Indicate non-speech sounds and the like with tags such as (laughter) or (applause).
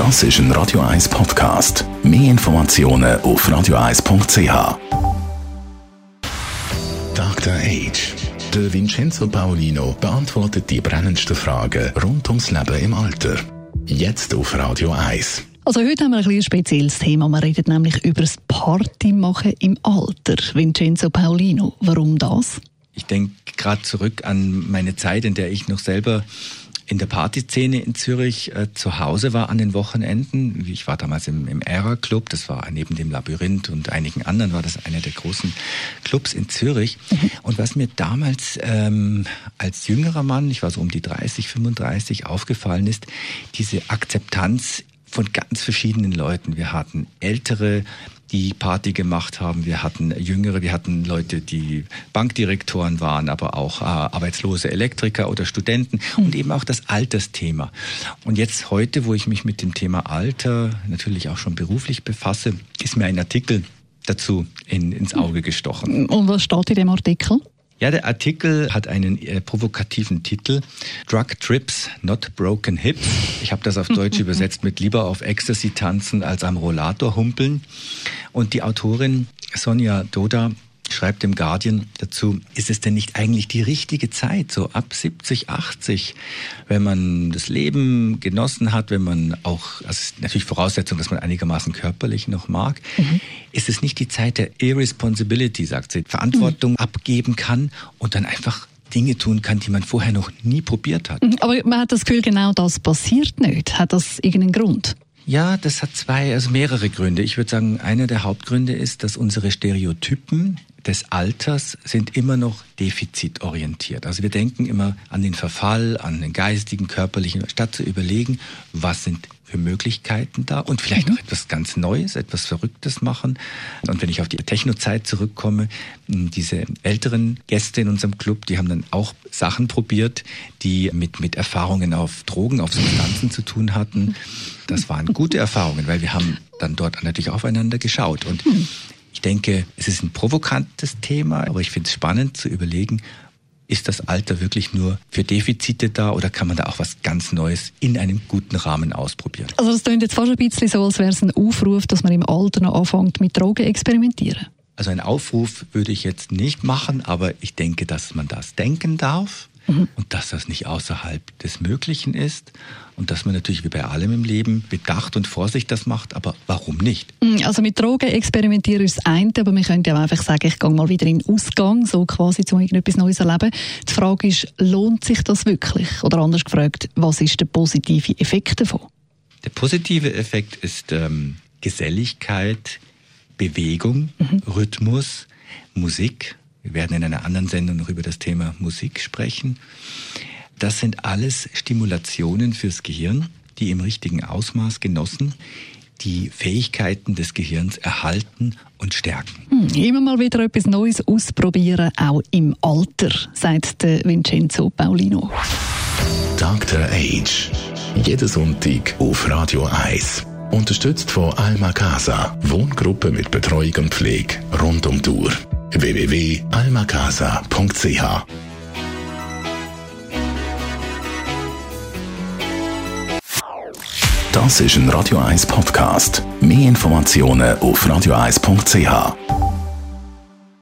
Das ist ein Radio 1 Podcast. Mehr Informationen auf radio1.ch. Dr. Age. Der Vincenzo Paolino beantwortet die brennendsten Fragen rund ums Leben im Alter. Jetzt auf Radio 1. Also heute haben wir ein, ein spezielles Thema. Wir reden nämlich über das Partymachen im Alter. Vincenzo Paolino, warum das? Ich denke gerade zurück an meine Zeit, in der ich noch selber in der Partyszene in Zürich äh, zu Hause war an den Wochenenden. Ich war damals im, im Era Club, das war neben dem Labyrinth und einigen anderen war das einer der großen Clubs in Zürich. Mhm. Und was mir damals ähm, als jüngerer Mann, ich war so um die 30, 35, aufgefallen ist, diese Akzeptanz von ganz verschiedenen Leuten. Wir hatten ältere, die Party gemacht haben. Wir hatten Jüngere, wir hatten Leute, die Bankdirektoren waren, aber auch äh, arbeitslose Elektriker oder Studenten mhm. und eben auch das Altersthema. Und jetzt heute, wo ich mich mit dem Thema Alter natürlich auch schon beruflich befasse, ist mir ein Artikel dazu in, ins Auge gestochen. Und was steht in dem Artikel? Ja, der Artikel hat einen äh, provokativen Titel. Drug Trips, not broken hips. Ich habe das auf Deutsch (laughs) übersetzt mit lieber auf Ecstasy tanzen als am Rollator humpeln. Und die Autorin Sonja Doda schreibt im Guardian dazu, ist es denn nicht eigentlich die richtige Zeit, so ab 70, 80, wenn man das Leben genossen hat, wenn man auch, also ist natürlich Voraussetzung, dass man einigermaßen körperlich noch mag, mhm. ist es nicht die Zeit der Irresponsibility, sagt sie, Verantwortung mhm. abgeben kann und dann einfach Dinge tun kann, die man vorher noch nie probiert hat. Mhm, aber man hat das Gefühl, genau das passiert nicht. Hat das irgendeinen Grund? Ja, das hat zwei, also mehrere Gründe. Ich würde sagen, einer der Hauptgründe ist, dass unsere Stereotypen des Alters sind immer noch defizitorientiert. Also wir denken immer an den Verfall, an den geistigen, körperlichen, statt zu überlegen, was sind für Möglichkeiten da und vielleicht mhm. noch etwas ganz Neues, etwas Verrücktes machen. Und wenn ich auf die Technozeit zurückkomme, diese älteren Gäste in unserem Club, die haben dann auch Sachen probiert, die mit, mit Erfahrungen auf Drogen, auf Substanzen zu tun hatten. Das waren gute Erfahrungen, weil wir haben dann dort natürlich aufeinander geschaut. Und mhm. Ich denke, es ist ein provokantes Thema, aber ich finde es spannend zu überlegen, ist das Alter wirklich nur für Defizite da oder kann man da auch was ganz Neues in einem guten Rahmen ausprobieren? Also das klingt jetzt fast ein bisschen so, als wäre es ein Aufruf, dass man im Alter noch anfängt mit Drogen experimentieren. Also einen Aufruf würde ich jetzt nicht machen, aber ich denke, dass man das denken darf mhm. und dass das nicht außerhalb des Möglichen ist und dass man natürlich wie bei allem im Leben Bedacht und Vorsicht das macht, aber warum nicht? Mhm, also mit Drogen experimentieren ist das eine, aber man könnte ja einfach sagen, ich gehe mal wieder in den Ausgang, so quasi zu irgendetwas Neues erleben. Die Frage ist, lohnt sich das wirklich? Oder anders gefragt, was ist der positive Effekt davon? Der positive Effekt ist ähm, Geselligkeit, Bewegung, mhm. Rhythmus, Musik, wir werden in einer anderen Sendung noch über das Thema Musik sprechen. Das sind alles Stimulationen fürs Gehirn, die im richtigen Ausmaß genossen die Fähigkeiten des Gehirns erhalten und stärken. Hm, immer mal wieder etwas Neues ausprobieren, auch im Alter, sagt der Vincenzo Paulino. Dr. Age. Jeden Sonntag auf Radio 1. Unterstützt von Alma Casa, Wohngruppe mit Betreuung und Pflege rund um die Uhr www.almacasa.ch Das ist ein Radio 1 Podcast. Mehr Informationen auf radio1.ch.